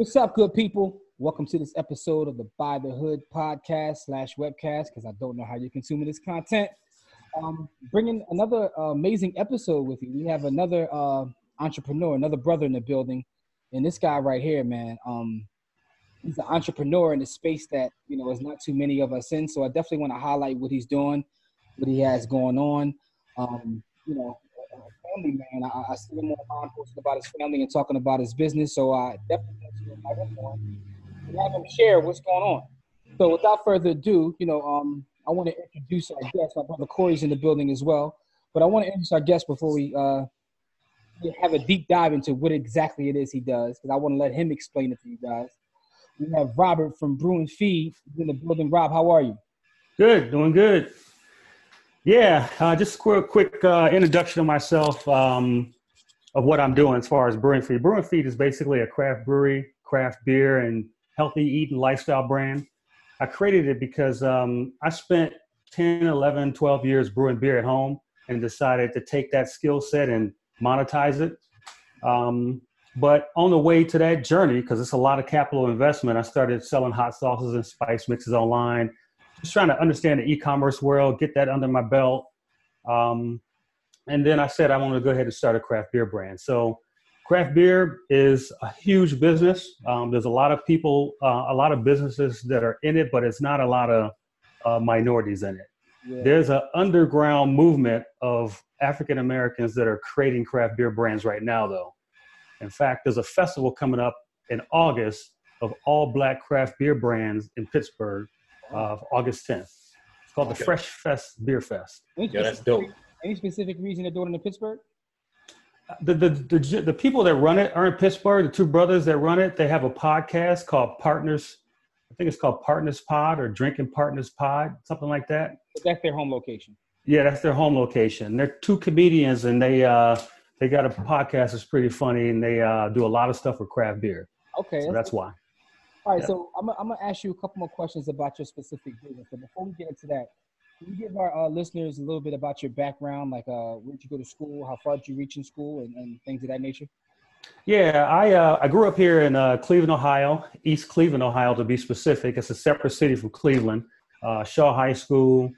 What's up, good people? Welcome to this episode of the Buy the Hood podcast slash webcast because I don't know how you're consuming this content. Um, bringing another uh, amazing episode with you. We have another uh, entrepreneur, another brother in the building, and this guy right here, man. Um, he's an entrepreneur in a space that you know is not too many of us in. So I definitely want to highlight what he's doing, what he has going on. Um, you know, family man. I, I see him online posting about his family and talking about his business. So I definitely want to invite him on and have him share what's going on. So without further ado, you know, um, I want to introduce our guest. My brother Corey's in the building as well. But I want to introduce our guest before we uh, have a deep dive into what exactly it is he does, because I want to let him explain it to you guys. We have Robert from Brew and Feed in the building. Rob, how are you? Good, doing good. Yeah, uh, just a quick, quick uh, introduction of myself um, of what I'm doing as far as Brew and Feed. Brew and Feed is basically a craft brewery, craft beer, and healthy eating lifestyle brand. I created it because um, I spent 10, 11, 12 years brewing beer at home and decided to take that skill set and monetize it. Um, but on the way to that journey, because it's a lot of capital investment, I started selling hot sauces and spice mixes online just trying to understand the e-commerce world, get that under my belt. Um, and then I said I want to go ahead and start a craft beer brand. So craft beer is a huge business. Um, there's a lot of people, uh, a lot of businesses that are in it, but it's not a lot of uh, minorities in it. Yeah. There's an underground movement of African Americans that are creating craft beer brands right now, though. In fact, there's a festival coming up in August of all black craft beer brands in Pittsburgh of August 10th. It's called okay. the Fresh Fest Beer Fest. Yeah, that's dope. Any specific reason they're doing it in Pittsburgh? The, the, the, the people that run it are in Pittsburgh. The two brothers that run it, they have a podcast called Partners. I think it's called Partners Pod or Drinking Partners Pod, something like that. That's their home location. Yeah, that's their home location. They're two comedians, and they uh, they got a podcast that's pretty funny, and they uh, do a lot of stuff with craft beer. Okay, so that's, that's why. All right, yeah. so I'm, I'm gonna ask you a couple more questions about your specific business. But before we get into that, can you give our uh, listeners a little bit about your background, like uh, where did you go to school, how far did you reach in school, and, and things of that nature? Yeah, I uh, I grew up here in uh, Cleveland, Ohio, East Cleveland, Ohio, to be specific. It's a separate city from Cleveland. Uh, Shaw High School.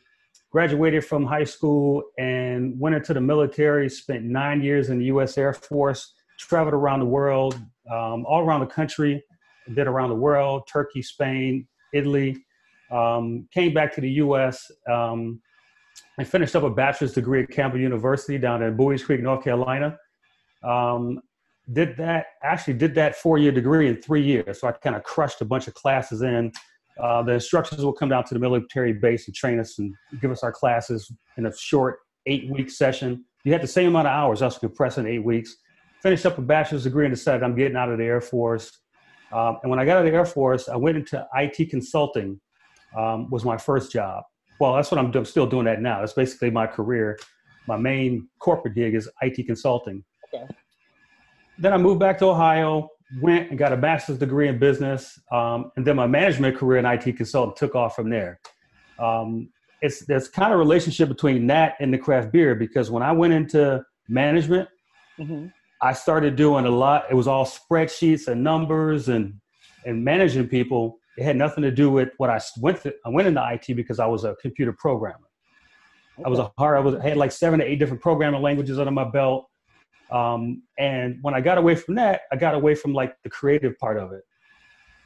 Graduated from high school and went into the military. Spent nine years in the U.S. Air Force. Traveled around the world, um, all around the country been around the world, Turkey, Spain, Italy. Um, came back to the U.S. Um, I finished up a bachelor's degree at Campbell University down in Buies Creek, North Carolina. Um, did that actually did that four year degree in three years. So I kind of crushed a bunch of classes in. Uh, the instructors will come down to the military base and train us and give us our classes in a short eight week session. You had the same amount of hours, us compressing eight weeks. Finished up a bachelor's degree and decided I'm getting out of the Air Force. Um, and when I got out of the Air Force, I went into IT consulting. Um, was my first job. Well, that's what I'm, I'm still doing that now. That's basically my career. My main corporate gig is IT consulting. Okay. Then I moved back to Ohio, went and got a master's degree in business, um, and then my management career in IT consulting took off from there. Um, it's there's kind of relationship between that and the craft beer because when I went into management, mm-hmm. I started doing a lot. It was all spreadsheets and numbers and and managing people. It had nothing to do with what I went. To, I went into IT because I was a computer programmer. Okay. I was a hard. I was I had like seven to eight different programming languages under my belt. Um, and when I got away from that, I got away from like the creative part of it.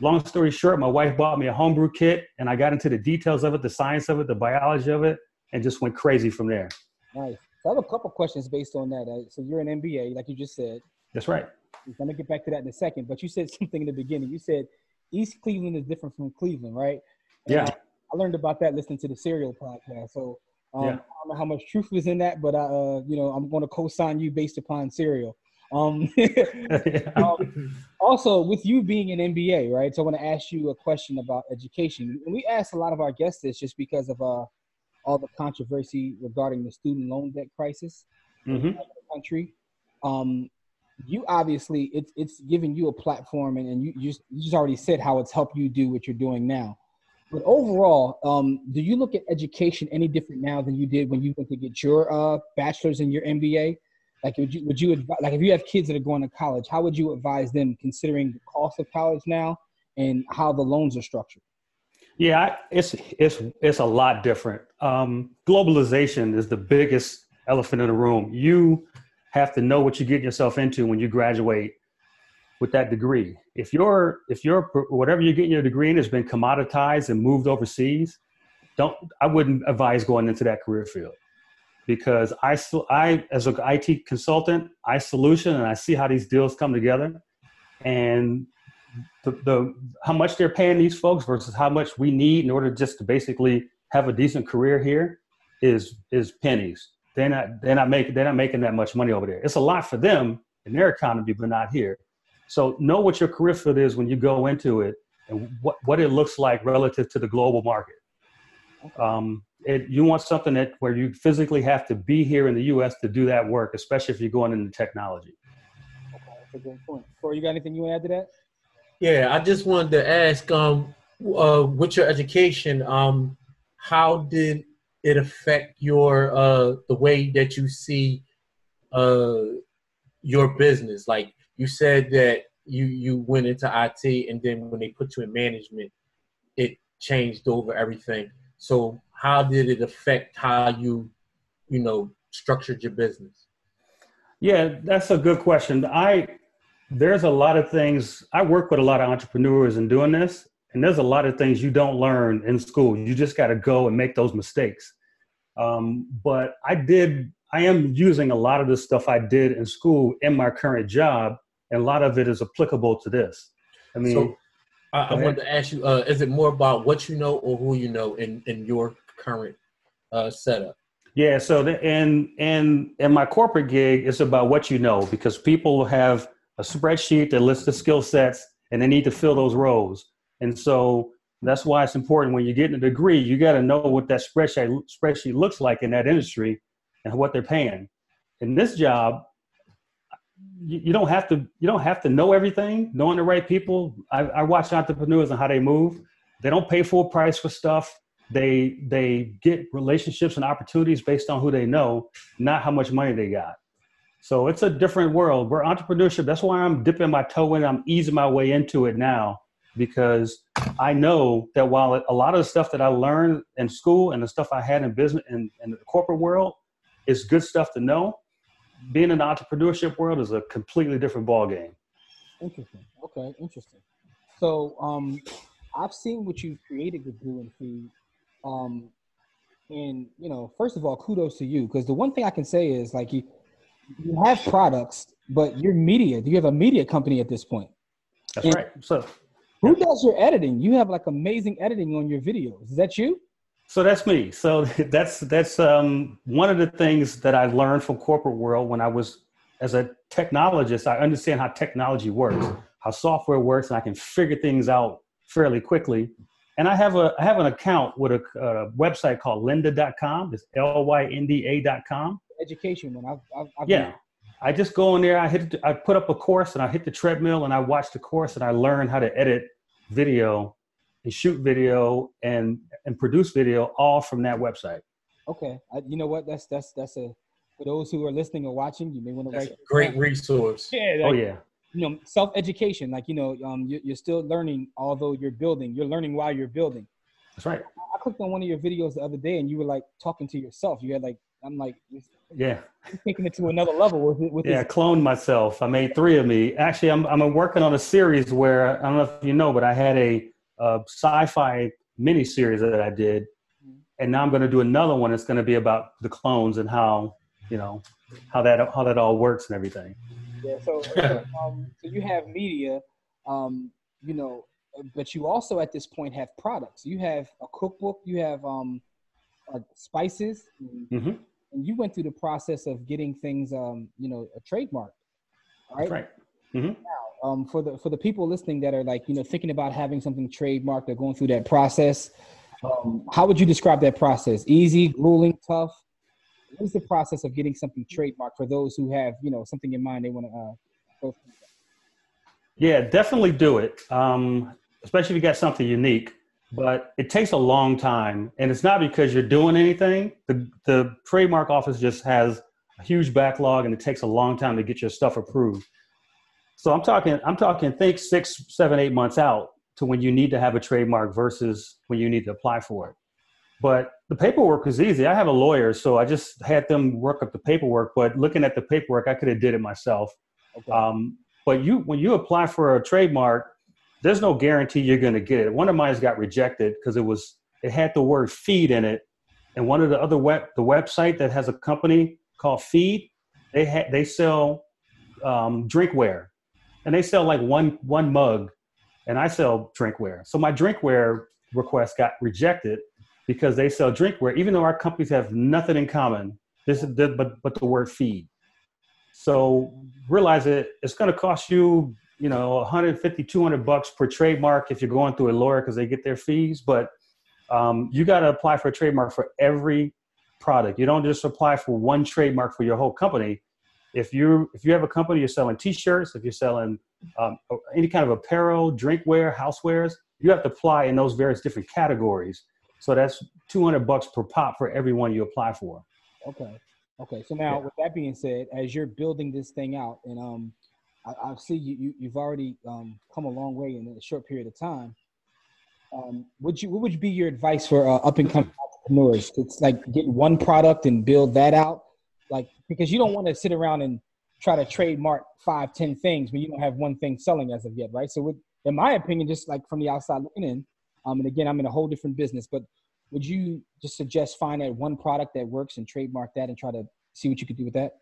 Long story short, my wife bought me a homebrew kit, and I got into the details of it, the science of it, the biology of it, and just went crazy from there. Nice. I have a couple questions based on that. Uh, so you're an MBA, like you just said. That's right. I'm gonna get back to that in a second. But you said something in the beginning. You said East Cleveland is different from Cleveland, right? And yeah. I, I, learned about that listening to the Serial podcast. So um, yeah. I don't know how much truth was in that, but I, uh, you know, I'm going to co-sign you based upon Serial. Um, um, also, with you being an MBA, right? So I want to ask you a question about education. And we ask a lot of our guests this just because of uh, all the controversy regarding the student loan debt crisis mm-hmm. in the country. Um, you obviously it's it's giving you a platform, and, and you, you just you just already said how it's helped you do what you're doing now. But overall, um, do you look at education any different now than you did when you went to get your uh, bachelor's and your MBA? Like, would you would you advise, like if you have kids that are going to college, how would you advise them considering the cost of college now and how the loans are structured? Yeah, it's it's it's a lot different. Um, globalization is the biggest elephant in the room. You have to know what you get yourself into when you graduate with that degree. If your if your whatever you're getting your degree in has been commoditized and moved overseas, don't I wouldn't advise going into that career field because I I as an IT consultant I solution and I see how these deals come together, and the, the how much they're paying these folks versus how much we need in order just to basically have a decent career here is is pennies. They're not they're not making they're not making that much money over there. It's a lot for them in their economy, but not here. So know what your career field is when you go into it and what, what it looks like relative to the global market. Um, it, you want something that where you physically have to be here in the U.S. to do that work, especially if you're going into technology. Okay, that's a good point. Corey, you got anything you want to add to that? Yeah, I just wanted to ask, um, uh, with your education, um, how did it affect your uh, the way that you see uh, your business? Like you said that you you went into IT, and then when they put you in management, it changed over everything. So how did it affect how you, you know, structured your business? Yeah, that's a good question. I there's a lot of things i work with a lot of entrepreneurs in doing this and there's a lot of things you don't learn in school. You just got to go and make those mistakes. Um, but i did i am using a lot of the stuff i did in school in my current job and a lot of it is applicable to this. I mean so, I, I wanted to ask you uh, is it more about what you know or who you know in, in your current uh, setup? Yeah so the, and and in my corporate gig is about what you know because people have a spreadsheet that lists the skill sets and they need to fill those roles. And so that's why it's important when you're getting a degree, you got to know what that spreadsheet spreadsheet looks like in that industry and what they're paying. In this job, you, you don't have to you don't have to know everything. Knowing the right people, I, I watch entrepreneurs and how they move. They don't pay full price for stuff. They they get relationships and opportunities based on who they know, not how much money they got. So it's a different world. We're entrepreneurship. That's why I'm dipping my toe in. I'm easing my way into it now because I know that while a lot of the stuff that I learned in school and the stuff I had in business and in, in the corporate world is good stuff to know, being in the entrepreneurship world is a completely different ball game. Interesting. Okay, interesting. So um, I've seen what you've created with Brew and Feed. Um, and you know, first of all, kudos to you because the one thing I can say is like you you have products, but you're media. Do you have a media company at this point. That's and right. So who does your editing? You have like amazing editing on your videos. Is that you? So that's me. So that's that's um, one of the things that I learned from corporate world when I was as a technologist. I understand how technology works, how software works, and I can figure things out fairly quickly. And I have a I have an account with a, a website called lynda.com. It's L Y N D A.com education one. I've, I've, I've yeah. I just go in there. I hit. I put up a course and I hit the treadmill and I watch the course and I learn how to edit video and shoot video and and produce video all from that website. Okay, I, you know what? That's that's that's a for those who are listening or watching. You may want to write. great resource. Yeah. Like, oh yeah. You know, self education. Like you know, um, you, you're still learning, although you're building. You're learning while you're building. That's right. I clicked on one of your videos the other day, and you were like talking to yourself. You had like I'm like, yeah, taking it to another level with it. With yeah, this. cloned myself. I made three of me. Actually, I'm I'm working on a series where I don't know if you know, but I had a, a sci-fi mini series that I did, mm-hmm. and now I'm going to do another one. It's going to be about the clones and how you know how that how that all works and everything. Yeah. So, um, so you have media, um, you know, but you also at this point have products. You have a cookbook. You have um, uh, spices. Mm-hmm and you went through the process of getting things, um, you know, a trademark, right? right. Mm-hmm. Now, um, for the for the people listening that are like, you know, thinking about having something trademarked or going through that process, um, how would you describe that process? Easy, grueling, tough? What is the process of getting something trademarked for those who have, you know, something in mind they want to uh, go through? Yeah, definitely do it. Um, especially if you got something unique but it takes a long time and it's not because you're doing anything the, the trademark office just has a huge backlog and it takes a long time to get your stuff approved. So I'm talking, I'm talking, think six, seven, eight months out to when you need to have a trademark versus when you need to apply for it. But the paperwork is easy. I have a lawyer, so I just had them work up the paperwork. But looking at the paperwork, I could have did it myself. Okay. Um, but you, when you apply for a trademark, there's no guarantee you're going to get it. One of mine's got rejected because it was it had the word feed in it, and one of the other web the website that has a company called Feed, they had they sell um, drinkware, and they sell like one one mug, and I sell drinkware. So my drinkware request got rejected because they sell drinkware, even though our companies have nothing in common. This is the, but but the word feed. So realize it it's going to cost you you know 150 200 bucks per trademark if you're going through a lawyer because they get their fees but um, you got to apply for a trademark for every product. You don't just apply for one trademark for your whole company. If you if you have a company you're selling t-shirts if you're selling um, any kind of apparel drinkware housewares you have to apply in those various different categories. So that's 200 bucks per pop for every one you apply for. Okay. Okay. So now yeah. with that being said as you're building this thing out and um I, I see you, you have already um, come a long way in a short period of time. Um, would you what would be your advice for uh, up and coming entrepreneurs? It's like get one product and build that out, like because you don't want to sit around and try to trademark five, ten things when you don't have one thing selling as of yet, right? So, in my opinion, just like from the outside looking in, um, and again, I'm in a whole different business, but would you just suggest find that one product that works and trademark that and try to see what you could do with that?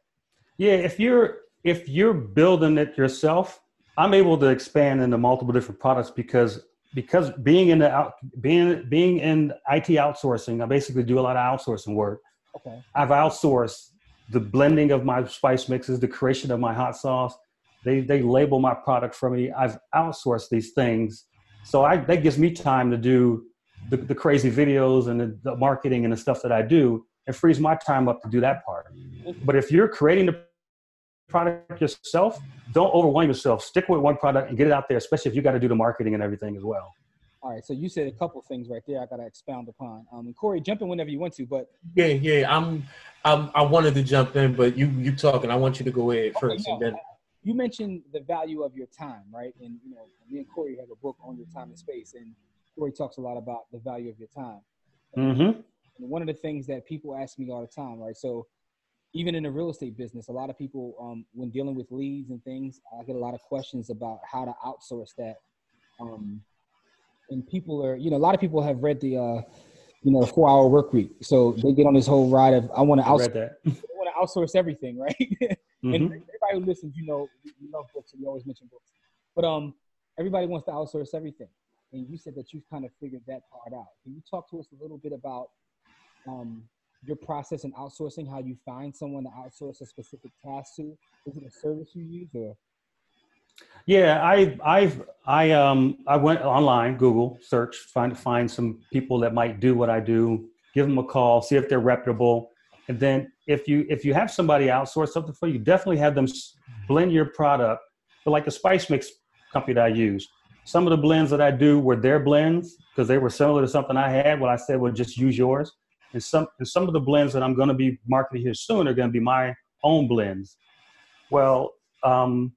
Yeah, if you're if you're building it yourself, I'm able to expand into multiple different products because because being in the out, being being in IT outsourcing, I basically do a lot of outsourcing work. Okay. I've outsourced the blending of my spice mixes, the creation of my hot sauce. They they label my product for me. I've outsourced these things, so I that gives me time to do the, the crazy videos and the, the marketing and the stuff that I do. It frees my time up to do that part. Mm-hmm. But if you're creating the product yourself, don't overwhelm yourself. Stick with one product and get it out there, especially if you got to do the marketing and everything as well. All right, so you said a couple things right there. I got to expound upon. Um, Corey, jump in whenever you want to, but yeah, yeah, I'm, I'm, i wanted to jump in, but you, you talking. I want you to go ahead first, okay, no, and then you mentioned the value of your time, right? And you know, me and Corey have a book Own Your Time and Space, and Corey talks a lot about the value of your time. Mm-hmm. And one of the things that people ask me all the time, right? So even in the real estate business, a lot of people, um, when dealing with leads and things, I get a lot of questions about how to outsource that. Um, and people are, you know, a lot of people have read the, uh, you know, four hour work week. So they get on this whole ride of, I want to outsource, that. I want to outsource everything. Right. mm-hmm. And everybody who listens, you know, you love books and you always mention books, but, um, everybody wants to outsource everything. And you said that you've kind of figured that part out. Can you talk to us a little bit about, um, your process in outsourcing, how you find someone to outsource a specific task to? Is it a service you use or? Yeah, I I've I um I went online, Google search, find find some people that might do what I do, give them a call, see if they're reputable, and then if you if you have somebody outsource something for you, definitely have them blend your product. But like the spice mix company that I use, some of the blends that I do were their blends because they were similar to something I had. What I said was just use yours and some and some of the blends that I'm going to be marketing here soon are going to be my own blends. Well, um,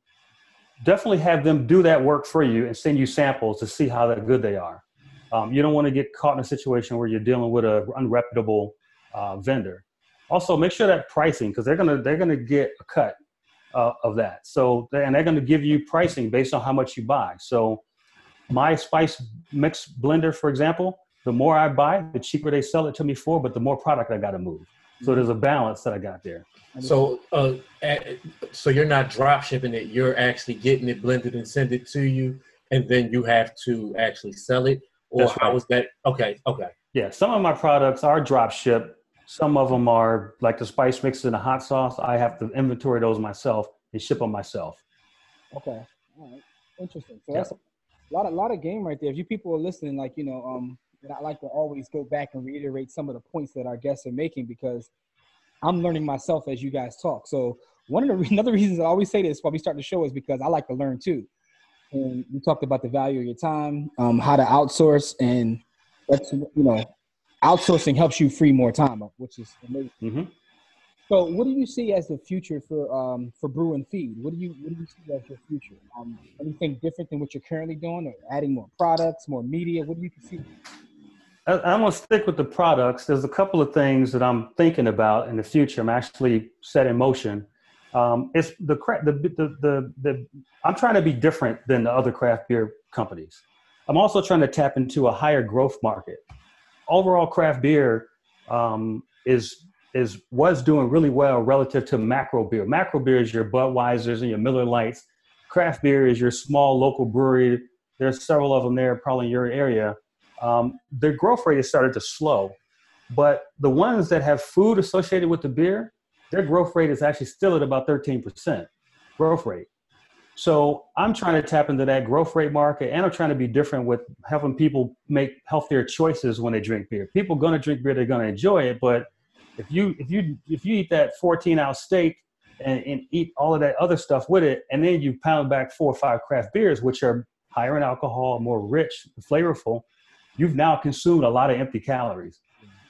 definitely have them do that work for you and send you samples to see how good they are. Um, you don't want to get caught in a situation where you're dealing with a unreputable uh, vendor. Also, make sure that pricing because they're gonna they're gonna get a cut uh, of that. So and they're gonna give you pricing based on how much you buy. So my spice mix blender, for example, the more I buy, the cheaper they sell it to me for, but the more product I got to move. So there's a balance that I got there. So, uh, so you're not drop shipping it. You're actually getting it blended and send it to you, and then you have to actually sell it. Or That's how right. is that? Okay, okay. Yeah, some of my products are drop ship. Some of them are like the spice mixes and the hot sauce. I have to inventory those myself and ship them myself. Okay, all right, interesting. So that's a lot, a lot of game right there. If you people are listening, like you know, um, and I like to always go back and reiterate some of the points that our guests are making because I'm learning myself as you guys talk. So one of the another reasons I always say this while we start the show is because I like to learn too. And you talked about the value of your time, um, how to outsource, and that's you know, outsourcing helps you free more time, which is amazing. Mm-hmm. So, what do you see as the future for um, for brew and feed? What do you what do you see as your future? Um, anything different than what you're currently doing, or adding more products, more media? What do you see? I'm gonna stick with the products. There's a couple of things that I'm thinking about in the future. I'm actually set in motion. Um, it's the, the, the the the I'm trying to be different than the other craft beer companies. I'm also trying to tap into a higher growth market. Overall, craft beer um, is is was doing really well relative to macro beer. Macro beer is your Budweisers and your Miller Lights. Craft beer is your small local brewery. There's several of them there, probably in your area. Um, their growth rate has started to slow, but the ones that have food associated with the beer, their growth rate is actually still at about 13% growth rate. So I'm trying to tap into that growth rate market, and I'm trying to be different with helping people make healthier choices when they drink beer. People going to drink beer, they're going to enjoy it, but if you if you if you eat that 14 ounce steak and, and eat all of that other stuff with it, and then you pound back four or five craft beers, which are higher in alcohol, more rich, flavorful, you've now consumed a lot of empty calories.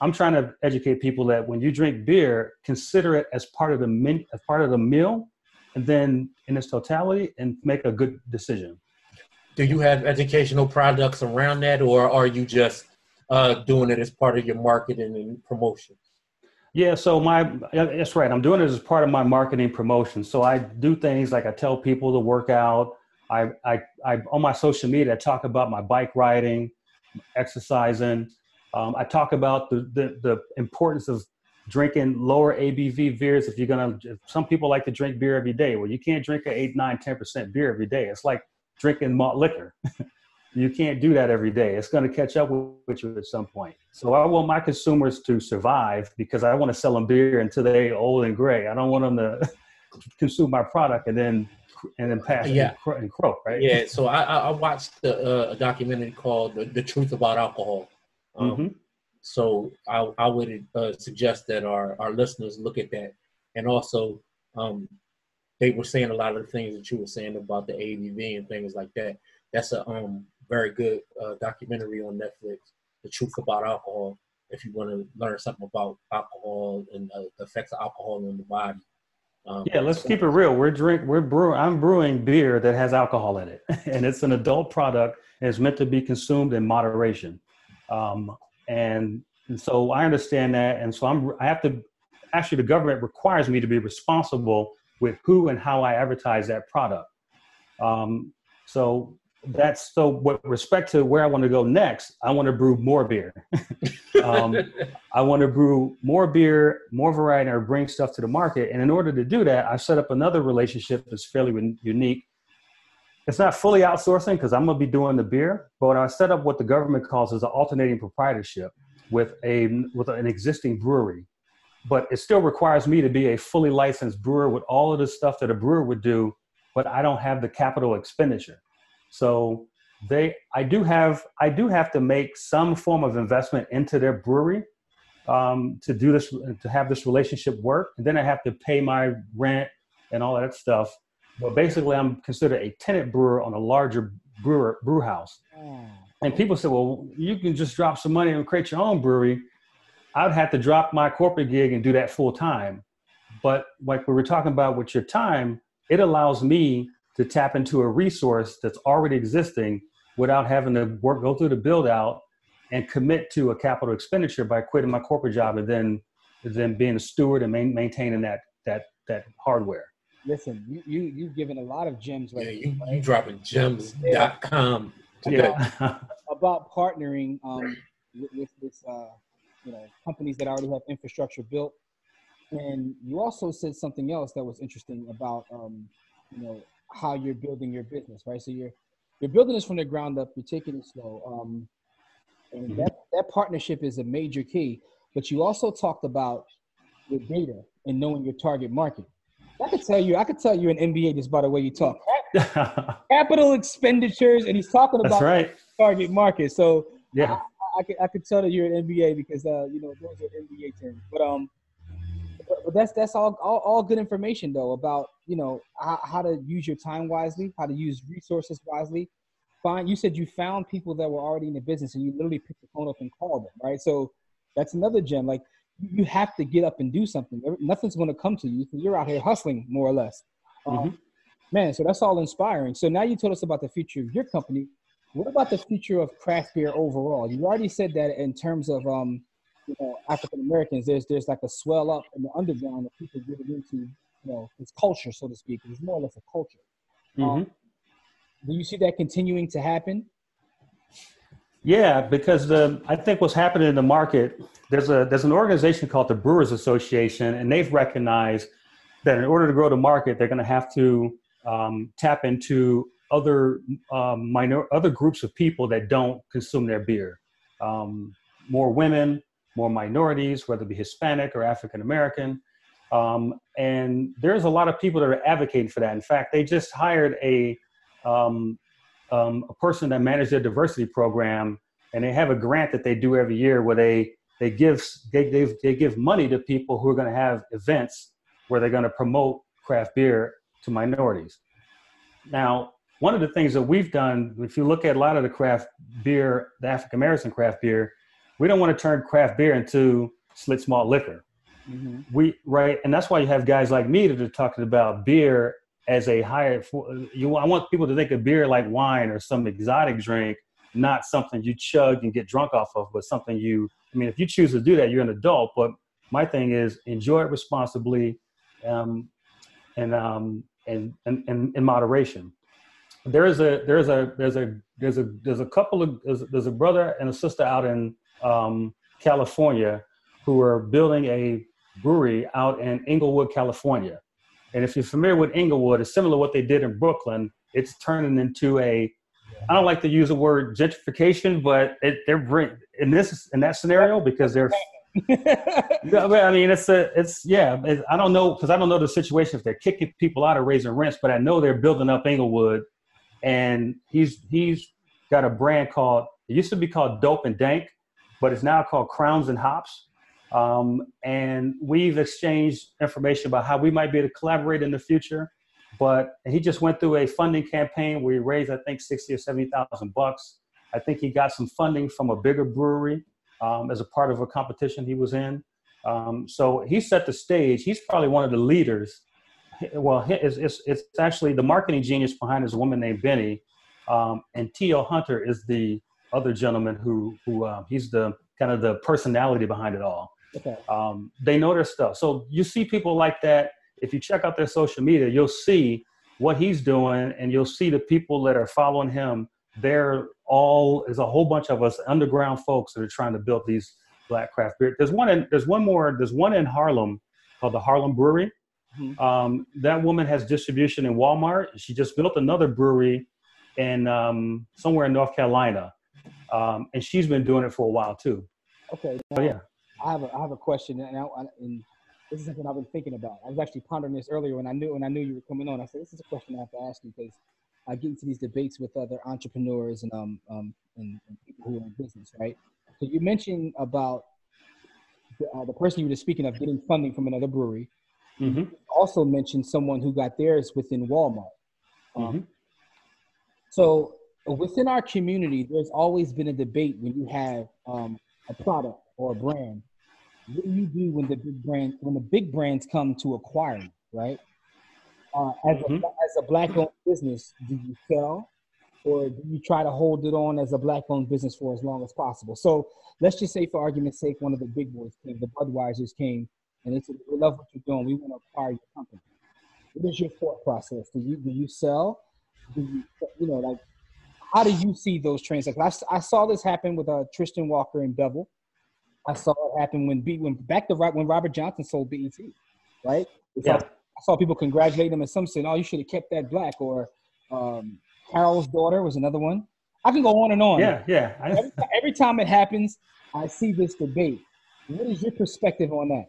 I'm trying to educate people that when you drink beer, consider it as part of the min, as part of the meal, and then in its totality, and make a good decision. Do you have educational products around that, or are you just uh, doing it as part of your marketing and promotion? Yeah, so my that's right. I'm doing it as part of my marketing promotion. So I do things like I tell people to work out. I I, I on my social media I talk about my bike riding, exercising. Um, I talk about the, the the importance of drinking lower ABV beers if you're gonna. Some people like to drink beer every day. Well, you can't drink an eight, nine, ten percent beer every day. It's like drinking malt liquor. you can't do that every day. It's going to catch up with you at some point. So I want my consumers to survive because I want to sell them beer until they're old and gray. I don't want them to consume my product and then and then pass yeah. and, croak, right? Yeah. So I, I watched the, uh, a documentary called the, the, Truth About Alcohol." Um, mm-hmm. So I, I would uh, suggest that our, our listeners look at that, and also um, they were saying a lot of the things that you were saying about the ABV and things like that. That's a um, very good uh, documentary on Netflix, The Truth About Alcohol. If you want to learn something about alcohol and uh, the effects of alcohol on the body. Um, yeah, let's so, keep it real. We're drink, we're brewing. I'm brewing beer that has alcohol in it, and it's an adult product, and it's meant to be consumed in moderation. Um, and, and so I understand that, and so I'm. I have to. Actually, the government requires me to be responsible with who and how I advertise that product. Um, so that's so with respect to where I want to go next, I want to brew more beer. um, I want to brew more beer, more variety, or bring stuff to the market. And in order to do that, I set up another relationship that's fairly unique. It's not fully outsourcing because I'm going to be doing the beer, but I set up what the government calls as an alternating proprietorship with a with an existing brewery. But it still requires me to be a fully licensed brewer with all of the stuff that a brewer would do, but I don't have the capital expenditure. So they, I do have, I do have to make some form of investment into their brewery um, to do this, to have this relationship work, and then I have to pay my rent and all that stuff. But basically, I'm considered a tenant brewer on a larger brewer brew house. Mm. And people say, well, you can just drop some money and create your own brewery. I'd have to drop my corporate gig and do that full time. But like we were talking about with your time, it allows me to tap into a resource that's already existing without having to work go through the build out and commit to a capital expenditure by quitting my corporate job and then then being a steward and main, maintaining that that that hardware listen you, you you've given a lot of gems right yeah, you, right? you dropping gems.com yeah. about partnering um, with, with this uh, you know companies that already have infrastructure built and you also said something else that was interesting about um, you know how you're building your business, right? So you're you're building this from the ground up. You're taking it slow, um, and mm-hmm. that that partnership is a major key. But you also talked about your data and knowing your target market. I could tell you, I could tell you an MBA just by the way you talk. Capital expenditures, and he's talking about right. target market. So yeah, I, I, could I could tell that you're an MBA because uh, you know those are MBA terms. But um, but that's that's all, all, all good information though about you know how, how to use your time wisely, how to use resources wisely. Find you said you found people that were already in the business and you literally picked the phone up and called them, right? So that's another gem. Like you have to get up and do something. Nothing's going to come to you. You're out here hustling more or less. Um, mm-hmm. man, so that's all inspiring. So now you told us about the future of your company. What about the future of craft beer overall? You already said that in terms of um, you know, African Americans, there's there's like a swell up in the underground that people get into, you know, it's culture, so to speak. It's more or less a culture. Um, mm-hmm. Um, do you see that continuing to happen? Yeah, because the I think what's happening in the market, there's a there's an organization called the Brewers Association, and they've recognized that in order to grow the market, they're going to have to um, tap into other um, minor other groups of people that don't consume their beer. Um, more women, more minorities, whether it be Hispanic or African American. Um, and there's a lot of people that are advocating for that. In fact, they just hired a um, um, a person that managed their diversity program, and they have a grant that they do every year where they they give they they, they give money to people who are going to have events where they're going to promote craft beer to minorities. Now, one of the things that we've done, if you look at a lot of the craft beer, the African American craft beer, we don't want to turn craft beer into Schlitz malt liquor. Mm-hmm. We right, and that's why you have guys like me that are talking about beer as a higher. You, I want people to think of beer like wine or some exotic drink, not something you chug and get drunk off of, but something you. I mean, if you choose to do that, you're an adult. But my thing is enjoy it responsibly, um, and um, and, and, and in moderation. There is a there's a there's a there's a there's a couple of there's, there's a brother and a sister out in um, California who are building a brewery out in Inglewood, California. And if you're familiar with Inglewood, it's similar to what they did in Brooklyn. It's turning into a I don't like to use the word gentrification, but it, they're bring, in this in that scenario because they're. I mean, it's a, it's yeah. It, I don't know because I don't know the situation if they're kicking people out or raising rents, but I know they're building up Inglewood, and he's he's got a brand called it used to be called Dope and Dank, but it's now called Crowns and Hops. Um, and we've exchanged information about how we might be able to collaborate in the future. But he just went through a funding campaign where he raised, I think, sixty or seventy thousand bucks. I think he got some funding from a bigger brewery um, as a part of a competition he was in. Um, so he set the stage. He's probably one of the leaders. Well, it's, it's, it's actually the marketing genius behind this woman named Beny, um, and Teo Hunter is the other gentleman who who uh, he's the kind of the personality behind it all. Okay. Um, they know their stuff. So you see people like that. If you check out their social media, you'll see what he's doing, and you'll see the people that are following him. They're all there's a whole bunch of us underground folks that are trying to build these black craft beer. There's one in there's one more there's one in Harlem called the Harlem Brewery. Mm-hmm. Um, that woman has distribution in Walmart. She just built another brewery in um, somewhere in North Carolina, um, and she's been doing it for a while too. Okay. Now, yeah. I have a, I have a question, and, I, and this is something I've been thinking about. I was actually pondering this earlier when I knew when I knew you were coming on. I said, this is a question I have to ask you because I get into these debates with other entrepreneurs and um, um and, and people who are in business, right? So you mentioned about the, uh, the person you were speaking of getting funding from another brewery. Mm-hmm. Also mentioned someone who got theirs within Walmart. Um, mm-hmm. So within our community, there's always been a debate when you have um, a product or a brand. What do you do when the big brand when the big brands come to acquire you, right? Uh, as mm-hmm. a as a black owned business, do you sell, or do you try to hold it on as a black owned business for as long as possible? So let's just say, for argument's sake, one of the big boys came, the Budweisers came, and they said, "We love what you're doing. We want to acquire your company." What is your thought process? Do you do you sell? Do you you know like how do you see those transactions? I, I saw this happen with uh, Tristan Walker and Bevel. I saw it happen when B when back to right when Robert Johnson sold BET, right? Yeah. I saw people congratulate him, and some said, "Oh, you should have kept that black." Or um, Carol's daughter was another one. I can go on and on. Yeah, yeah. every, every time it happens, I see this debate. What is your perspective on that?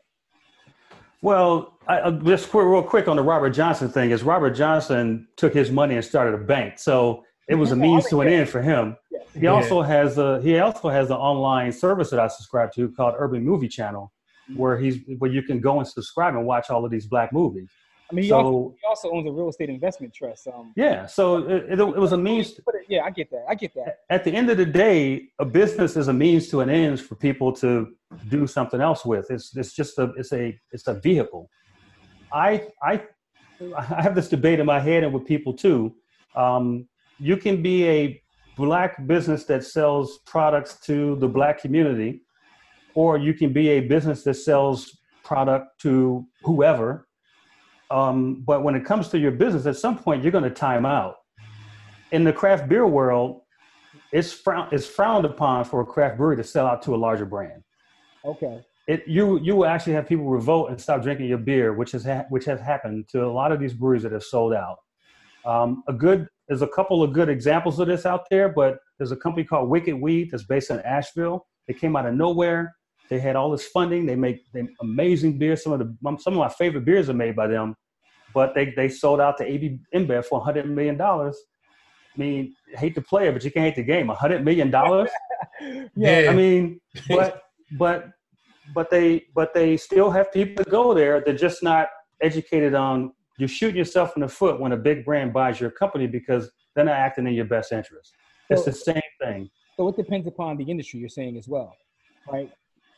Well, I, just real quick on the Robert Johnson thing is Robert Johnson took his money and started a bank. So it was a means to an end for him. He also has a he also has an online service that I subscribe to called Urban Movie Channel, where he's where you can go and subscribe and watch all of these black movies. I mean, he, So- also, he also owns a real estate investment trust. Um, Yeah, so it, it, it was a means. it- yeah, I get that. I get that. At the end of the day, a business is a means to an end for people to do something else with. It's it's just a it's a it's a vehicle. I I I have this debate in my head and with people too. Um, you can be a black business that sells products to the black community, or you can be a business that sells product to whoever. Um, but when it comes to your business, at some point you're going to time out. In the craft beer world, it's frown it's frowned upon for a craft brewery to sell out to a larger brand. Okay. It you you will actually have people revolt and stop drinking your beer, which has ha- which has happened to a lot of these breweries that have sold out. Um, a good there's a couple of good examples of this out there, but there's a company called Wicked Weed that's based in Asheville. They came out of nowhere. They had all this funding. They make they amazing beer. Some of the um, some of my favorite beers are made by them, but they they sold out to AB InBev for 100 million dollars. I mean, hate to play it, but you can't hate the game. 100 million dollars. Yeah. I mean, but but but they but they still have people that go there. They're just not educated on. You're shooting yourself in the foot when a big brand buys your company because they're not acting in your best interest. It's the same thing. So it depends upon the industry you're saying as well, right?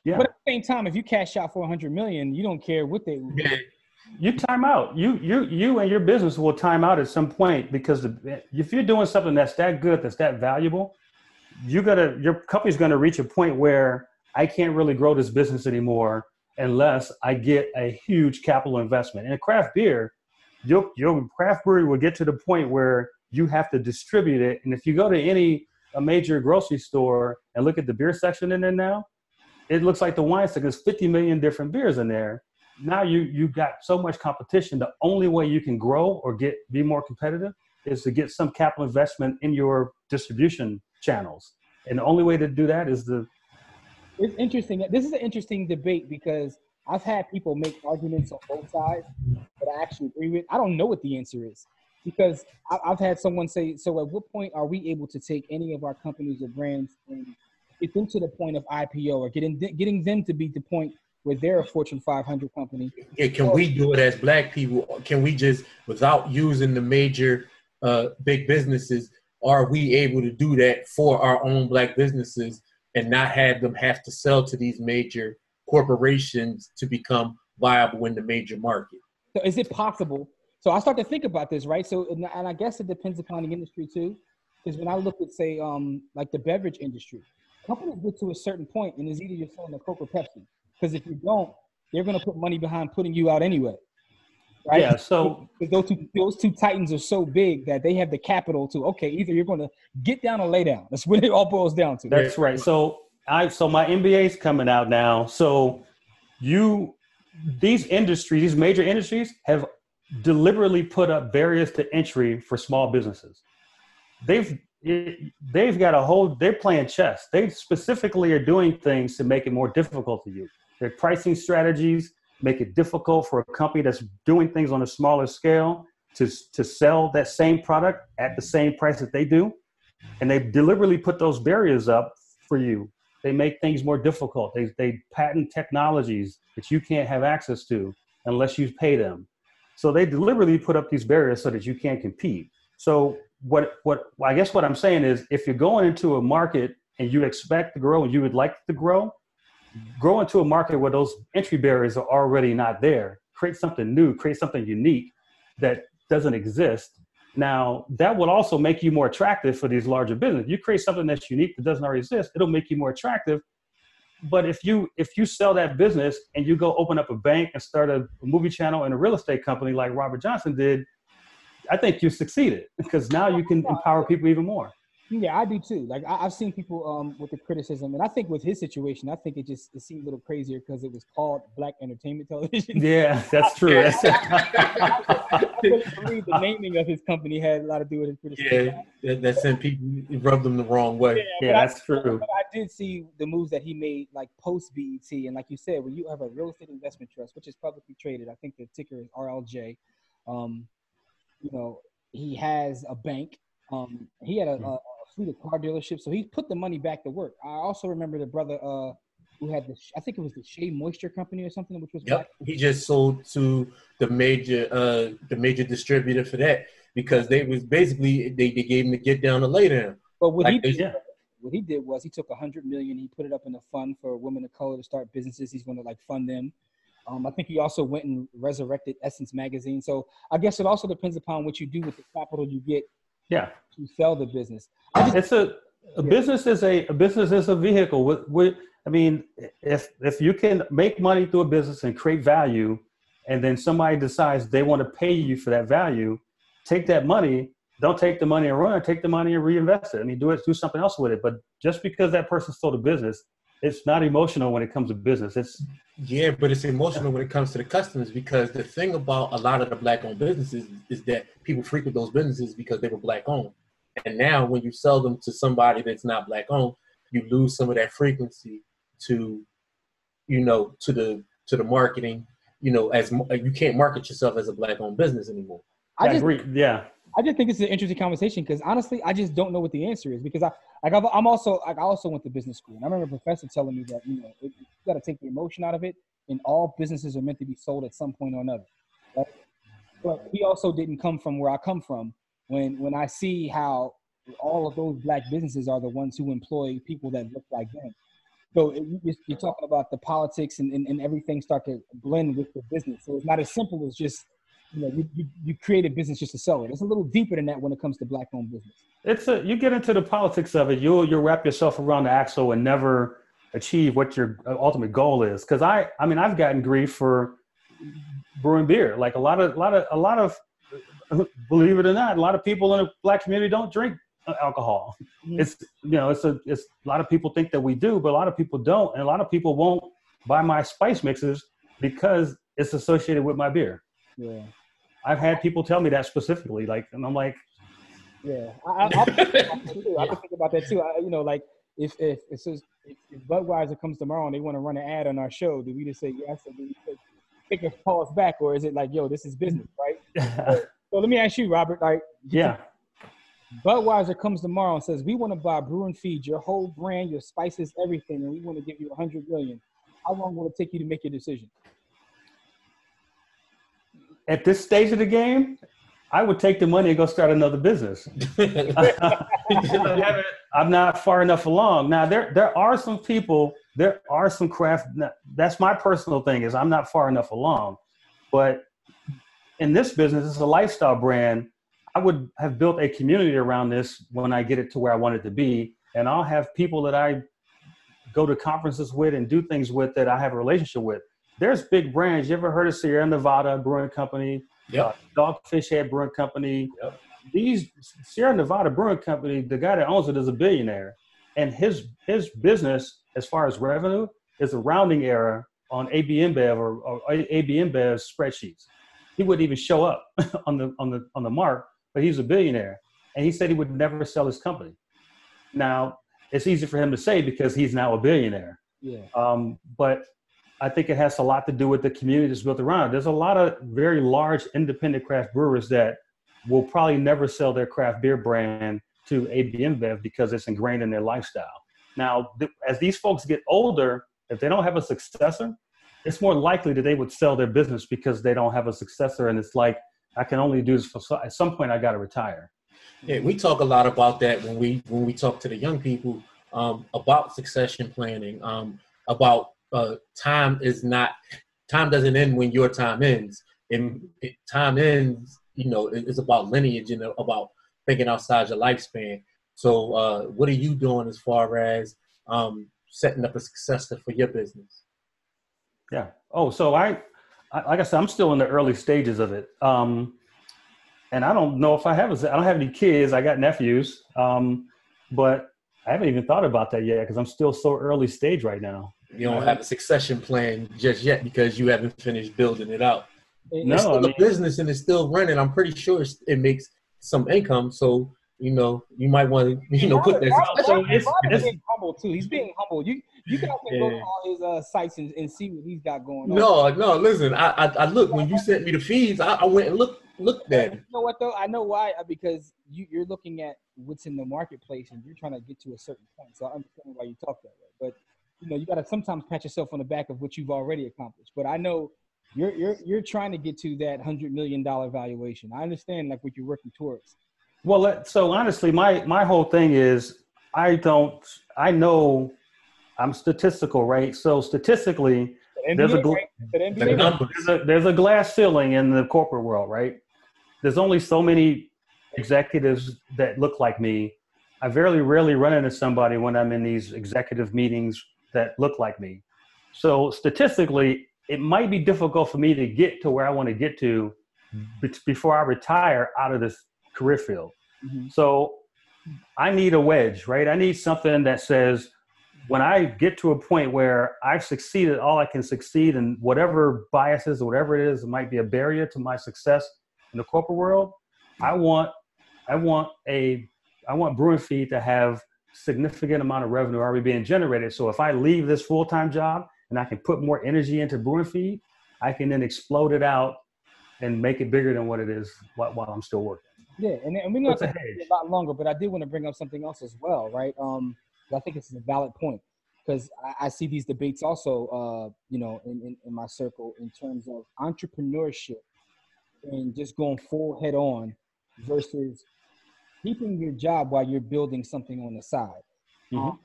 Yeah. But at the same time, if you cash out for 100 million, you don't care what they. Yeah. you time out. You you you and your business will time out at some point because the, if you're doing something that's that good, that's that valuable, you gotta your company's gonna reach a point where I can't really grow this business anymore unless I get a huge capital investment. In a craft beer, your your craft brewery will get to the point where you have to distribute it. And if you go to any a major grocery store and look at the beer section in there now, it looks like the wine section. There's 50 million different beers in there now you you got so much competition the only way you can grow or get be more competitive is to get some capital investment in your distribution channels and the only way to do that is the It's interesting. This is an interesting debate because I've had people make arguments on both sides that I actually agree with. I don't know what the answer is because I've had someone say, "So, at what point are we able to take any of our companies or brands and get them to the point of IPO or getting getting them to be the point where they're a Fortune 500 company?" Yeah, can we do it as black people? Can we just, without using the major uh, big businesses, are we able to do that for our own black businesses and not have them have to sell to these major corporations to become viable in the major market? So is it possible? So I start to think about this, right? So and, and I guess it depends upon the industry too, because when I look at say um like the beverage industry, companies get to a certain point, and it's either you're selling a Coke or Pepsi, because if you don't, they're gonna put money behind putting you out anyway. Right? yeah so Because those two those two titans are so big that they have the capital to okay, either you're gonna get down or lay down. That's what it all boils down to. that's right so i so my mbas coming out now. So you these industries these major industries have deliberately put up barriers to entry for small businesses. They've they've got a whole they're playing chess. They specifically are doing things to make it more difficult for you. Their pricing strategies make it difficult for a company that's doing things on a smaller scale to, to sell that same product at the same price that they do. And they deliberately put those barriers up for you they make things more difficult they, they patent technologies that you can't have access to unless you pay them so they deliberately put up these barriers so that you can't compete so what what I guess what I'm saying is if you're going into a market and you expect to grow and you would like to grow, grow into a market where those entry barriers are already not there. Create something new, create something unique that doesn't exist. Now that will also make you more attractive for these larger businesses. You create something that's unique that doesn't already exist, it'll make you more attractive. But if you if you sell that business and you go open up a bank and start a, a movie channel and a real estate company like Robert Johnson did, I think you succeeded because now oh you can empower people even more. Yeah, I do too. Like I, I've seen people um with the criticism, and I think with his situation, I think it just it seemed a little crazier because it was called Black Entertainment Television. Yeah, that's true. I really believe the naming of his company had a lot to do with his criticism. Yeah, that, that sent people, rubbed them the wrong way. yeah, I- that's true. I did see the moves that he made, like post BET, and like you said, when you have a real estate investment trust, which is publicly traded, I think the ticker is RLJ. Um, you know, he has a bank. Um, he had a, a, fleet of car dealership. so he put the money back to work. I also remember the brother, uh, who had the I think it was the Shea Moisture Company or something, which was yep. He just sold to the major uh the major distributor for that because they was basically they, they gave him the get down to lay down. But what like he did, yeah. what he did was he took a hundred million, he put it up in a fund for women of color to start businesses. He's going to like fund them. Um, I think he also went and resurrected Essence magazine. So I guess it also depends upon what you do with the capital you get. Yeah. To sell the business. Just, it's a a yeah. business is a, a business is a vehicle. With, with, I mean, if if you can make money through a business and create value, and then somebody decides they want to pay you for that value, take that money. Don't take the money and run. Take the money and reinvest it. I mean, do it. Do something else with it. But just because that person sold a business, it's not emotional when it comes to business. It's yeah, but it's emotional when it comes to the customers because the thing about a lot of the black-owned businesses is that people frequent those businesses because they were black-owned. And now when you sell them to somebody that's not black owned, you lose some of that frequency to, you know, to the to the marketing. You know, as you can't market yourself as a black owned business anymore. I, just, agree. Yeah. I just think it's an interesting conversation because honestly, I just don't know what the answer is because I like i am also like I also went to business school and I remember a professor telling me that you know it, you got to take the emotion out of it and all businesses are meant to be sold at some point or another. Right? But he also didn't come from where I come from, when when I see how all of those black businesses are the ones who employ people that look like them. So you're talking about the politics and, and, and, everything start to blend with the business. So it's not as simple as just, you know, you, you, you create a business just to sell it. It's a little deeper than that when it comes to black owned business. It's a, you get into the politics of it, you'll, you'll wrap yourself around the axle and never achieve what your ultimate goal is. Cause I, I mean, I've gotten grief for brewing beer. Like a lot of, a lot of, a lot of believe it or not, a lot of people in the black community don't drink alcohol. Mm-hmm. It's you know, it's a it's a lot of people think that we do, but a lot of people don't, and a lot of people won't buy my spice mixes because it's associated with my beer. Yeah, I've had people tell me that specifically, like, and I'm like, yeah, I, I, I, I think about that too. I, you know, like if if if, if Budweiser comes tomorrow and they want to run an ad on our show, do we just say yes, or do we take a pause back, or is it like, yo, this is business, right? So let me ask you, Robert. Like, yeah. Budweiser comes tomorrow and says, "We want to buy Brew and Feed, your whole brand, your spices, everything, and we want to give you a hundred million. How long will it take you to make your decision?" At this stage of the game, I would take the money and go start another business. I'm not far enough along. Now there there are some people, there are some craft. That's my personal thing is I'm not far enough along, but in this business, it's a lifestyle brand. I would have built a community around this when I get it to where I want it to be. And I'll have people that I go to conferences with and do things with that I have a relationship with. There's big brands. You ever heard of Sierra Nevada Brewing Company? Yep. Uh, Dogfish Head Brewing Company. Yep. These Sierra Nevada Brewing Company, the guy that owns it is a billionaire. And his his business, as far as revenue, is a rounding error on AB InBev or, or AB InBev spreadsheets he wouldn't even show up on the on the on the mark, but he's a billionaire, and he said he would never sell his company. Now it's easy for him to say because he's now a billionaire. Yeah. Um, but I think it has a lot to do with the community that's built around it. There's a lot of very large independent craft brewers that will probably never sell their craft beer brand to AB InBev because it's ingrained in their lifestyle. Now, th- as these folks get older, if they don't have a successor, it's more likely that they would sell their business because they don't have a successor and it's like i can only do this for at some point i got to retire yeah we talk a lot about that when we when we talk to the young people um, about succession planning um, about uh, time is not time doesn't end when your time ends and it, time ends you know it's about lineage and about thinking outside your lifespan so uh, what are you doing as far as um, setting up a successor for your business yeah. Oh, so I, I, like I said, I'm still in the early stages of it. Um, and I don't know if I have, I don't have any kids. I got nephews. Um, but I haven't even thought about that yet because I'm still so early stage right now. You don't have a succession plan just yet because you haven't finished building it out. No, it's still I mean, a business and it's still running. I'm pretty sure it makes some income. So you know, you might want to, you know, put that. So it's, it's, being humble too. He's being humble. You you guys can yeah. go to all his uh, sites and, and, see what he's got going on. No, no, listen. I I, I look when you sent me the feeds. I, I went and looked looked at. It. You know what though? I know why uh, because you you're looking at what's in the marketplace and you're trying to get to a certain point. So I understand why you talk that way. But you know you got to sometimes pat yourself on the back of what you've already accomplished. But I know you're you're you're trying to get to that hundred million dollar valuation. I understand like what you're working towards. Well, so honestly, my my whole thing is I don't I know I'm statistical, right? So statistically, there's a, gl- there's a there's a glass ceiling in the corporate world, right? There's only so many executives that look like me. I very rarely run into somebody when I'm in these executive meetings that look like me. So statistically, it might be difficult for me to get to where I want to get to before I retire out of this career field. Mm-hmm. So I need a wedge, right? I need something that says when I get to a point where I've succeeded all I can succeed and whatever biases or whatever it is, it might be a barrier to my success in the corporate world. I want I want a I want Brew and Feed to have significant amount of revenue already being generated. So if I leave this full time job and I can put more energy into Brew and Feed, I can then explode it out and make it bigger than what it is while, while I'm still working. Yeah, and, and we're not going to a lot longer, but I did want to bring up something else as well, right? Um, I think it's a valid point because I, I, see these debates also, uh, you know, in, in, in my circle in terms of entrepreneurship and just going full head on versus keeping your job while you're building something on the side. Mm-hmm. Um,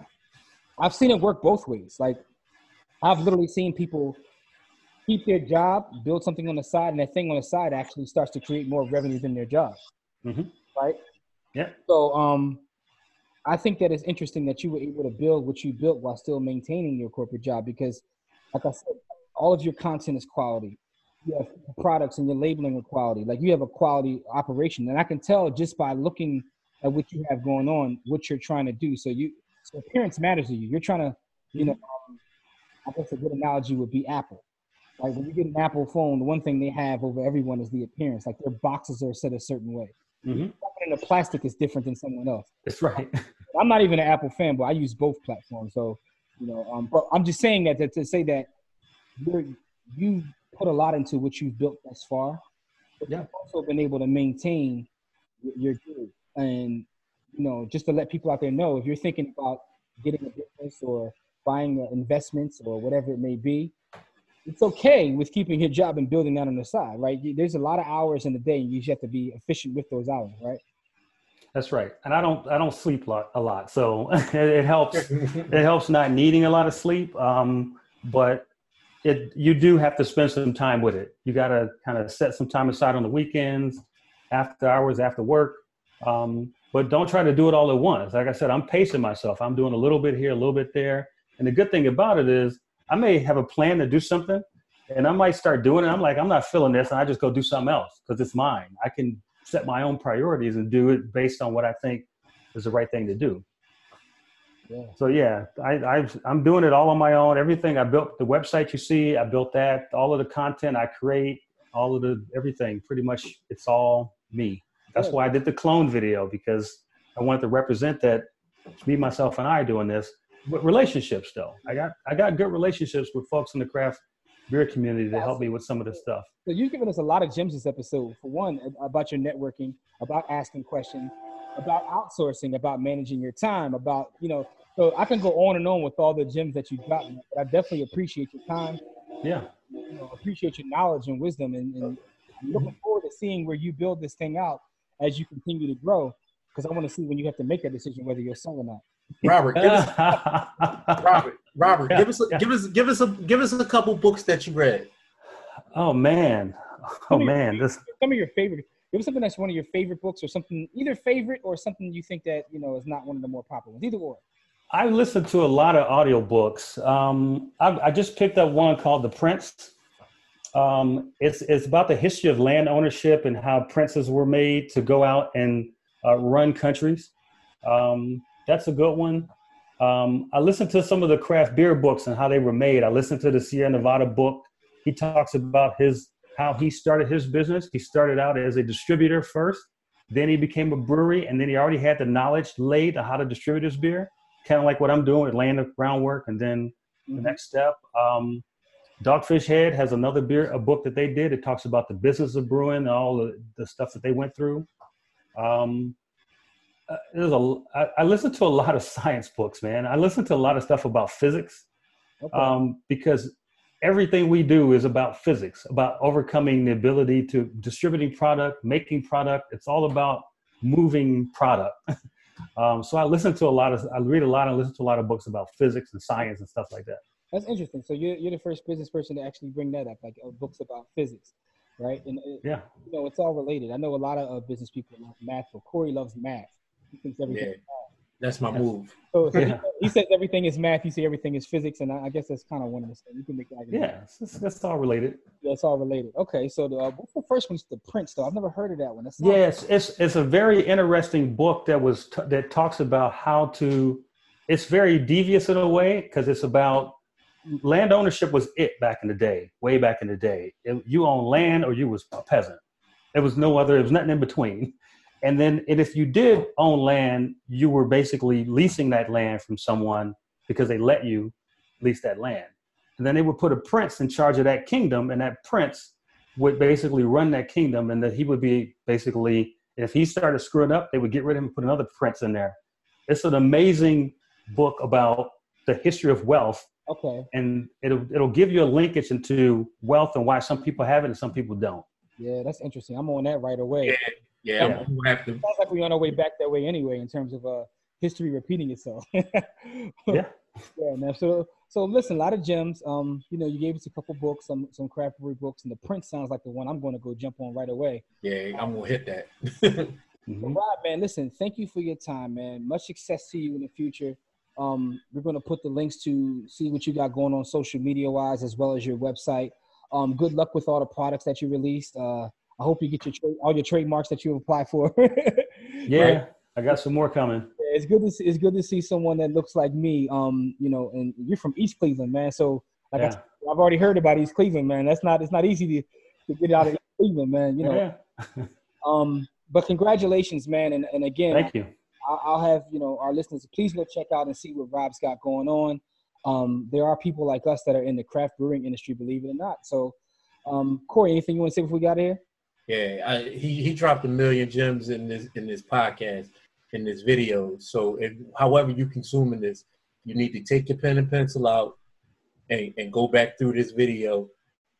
I've seen it work both ways. Like I've literally seen people keep their job, build something on the side, and that thing on the side actually starts to create more revenue than their job. Mm-hmm. Right? Yeah. So um, I think that it's interesting that you were able to build what you built while still maintaining your corporate job because, like I said, all of your content is quality you have products and your labeling of quality. Like you have a quality operation, and I can tell just by looking at what you have going on, what you're trying to do. So you, so appearance matters to you. You're trying to, you know, um, I guess a good analogy would be Apple. Like when you get an Apple phone, the one thing they have over everyone is the appearance. Like their boxes are set a certain way. Mm-hmm. And the plastic is different than someone else. That's right. I'm not even an Apple fan, but I use both platforms. So, you know, um, but I'm just saying that to, to say that you're you put a lot into what you've built thus far. But yeah. you've also been able to maintain your group. And, you know, just to let people out there know, if you're thinking about getting a business or buying investments or whatever it may be, it's okay with keeping your job and building that on the side, right? There's a lot of hours in the day, and you just have to be efficient with those hours, right? That's right, and I don't I don't sleep lot, a lot, so it, it helps. it helps not needing a lot of sleep. Um, but it you do have to spend some time with it. You got to kind of set some time aside on the weekends, after hours, after work. Um, but don't try to do it all at once. Like I said, I'm pacing myself. I'm doing a little bit here, a little bit there. And the good thing about it is, I may have a plan to do something, and I might start doing it. I'm like, I'm not feeling this, and I just go do something else because it's mine. I can set my own priorities and do it based on what I think is the right thing to do. So yeah, I, I I'm doing it all on my own. Everything I built, the website you see, I built that. All of the content I create, all of the everything, pretty much, it's all me. That's why I did the clone video because I wanted to represent that me, myself, and I doing this. But relationships, though, I got I got good relationships with folks in the craft beer community to help me with some of this stuff. So you've given us a lot of gems this episode. For one, about your networking, about asking questions, about outsourcing, about managing your time, about, you know, so I can go on and on with all the gems that you got, but I definitely appreciate your time. Yeah. You know, appreciate your knowledge and wisdom and, and I'm looking forward to seeing where you build this thing out as you continue to grow. Because I want to see when you have to make that decision whether you're selling or not. Robert, give us, Robert, Robert, yeah, give us, yeah. give us, give us a, give us a couple books that you read. Oh man, oh man, this some of your favorite give us something that's one of your favorite books or something either favorite or something you think that you know is not one of the more popular ones either or. I listen to a lot of audiobooks um, I, I just picked up one called the prince. Um, it's, it's about the history of land ownership and how princes were made to go out and uh, run countries. Um, that's a good one. Um, i listened to some of the craft beer books and how they were made. I listened to the sierra nevada book. He talks about his how he started his business. He started out as a distributor first, then he became a brewery, and then he already had the knowledge laid on how to distribute his beer, kind of like what I'm doing with laying the groundwork. And then the mm-hmm. next step, um, Dogfish Head has another beer, a book that they did. It talks about the business of brewing and all the, the stuff that they went through. Um, uh, there's a, I, I listen to a lot of science books, man. I listen to a lot of stuff about physics. okay. um, because everything we do is about physics, about overcoming the ability to distributing product, making product. It's all about moving product. um, so I listen to a lot of, I read a lot and listen to a lot of books about physics and science and stuff like that. That's interesting. So you're, you're the first business person to actually bring that up, like uh, books about physics, right? And it, yeah, you know, it's all related. I know a lot of uh, business people love math. So Corey loves math. He thinks everything. Yeah. That's my move. So, so yeah. he, he, says everything is math. You say everything is physics, and I, I guess that's kind of one of the things. You can make that. Yeah, it's, it's, all related. Yeah, it's all related. Okay, so the, uh, what's the first one? The Prince, though. I've never heard of that one. That's yeah, it's, it's, it's a very interesting book that was t- that talks about how to. It's very devious in a way because it's about land ownership was it back in the day, way back in the day. It, you own land or you was a peasant. There was no other. There was nothing in between. And then, and if you did own land, you were basically leasing that land from someone because they let you lease that land. And then they would put a prince in charge of that kingdom, and that prince would basically run that kingdom, and that he would be basically, if he started screwing up, they would get rid of him and put another prince in there. It's an amazing book about the history of wealth. Okay. And it'll it'll give you a linkage into wealth and why some people have it and some people don't. Yeah, that's interesting. I'm on that right away. Yeah, yeah, yeah. we have to. Sounds like we're on our way back that way anyway, in terms of uh, history repeating itself. yeah. Yeah, man. So, so listen, a lot of gems. Um, you know, you gave us a couple books, some some craft brewery books, and the prince sounds like the one I'm going to go jump on right away. Yeah, I'm gonna hit that. mm-hmm. Rob, man, listen, thank you for your time, man. Much success to you in the future. Um, we're going to put the links to see what you got going on social media wise, as well as your website. Um, good luck with all the products that you released. Uh, I hope you get your tra- all your trademarks that you apply for. yeah, right? I got some more coming. Yeah, it's good to see, it's good to see someone that looks like me. Um, you know, and you're from East Cleveland, man. So like yeah. I, have already heard about East Cleveland, man. That's not it's not easy to, to get out of East Cleveland, man. You know. Yeah. um, but congratulations, man, and and again, thank you. I'll have you know our listeners please go check out and see what Rob's got going on. Um, there are people like us that are in the craft brewing industry, believe it or not. So, um, Corey, anything you want to say before we got here? Yeah, I, he he dropped a million gems in this in this podcast in this video. So, if, however you consuming this, you need to take your pen and pencil out and, and go back through this video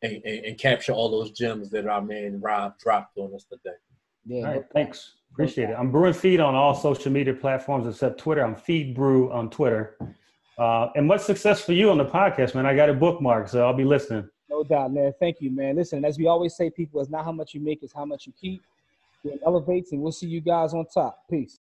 and, and, and capture all those gems that our man Rob dropped on us today. Yeah, all right, thanks. Appreciate it. I'm Brew and Feed on all social media platforms except Twitter. I'm feed brew on Twitter. Uh, and much success for you on the podcast, man. I got it bookmarked, so I'll be listening. No doubt, man. Thank you, man. Listen, as we always say, people, it's not how much you make, it's how much you keep. It elevates, and we'll see you guys on top. Peace.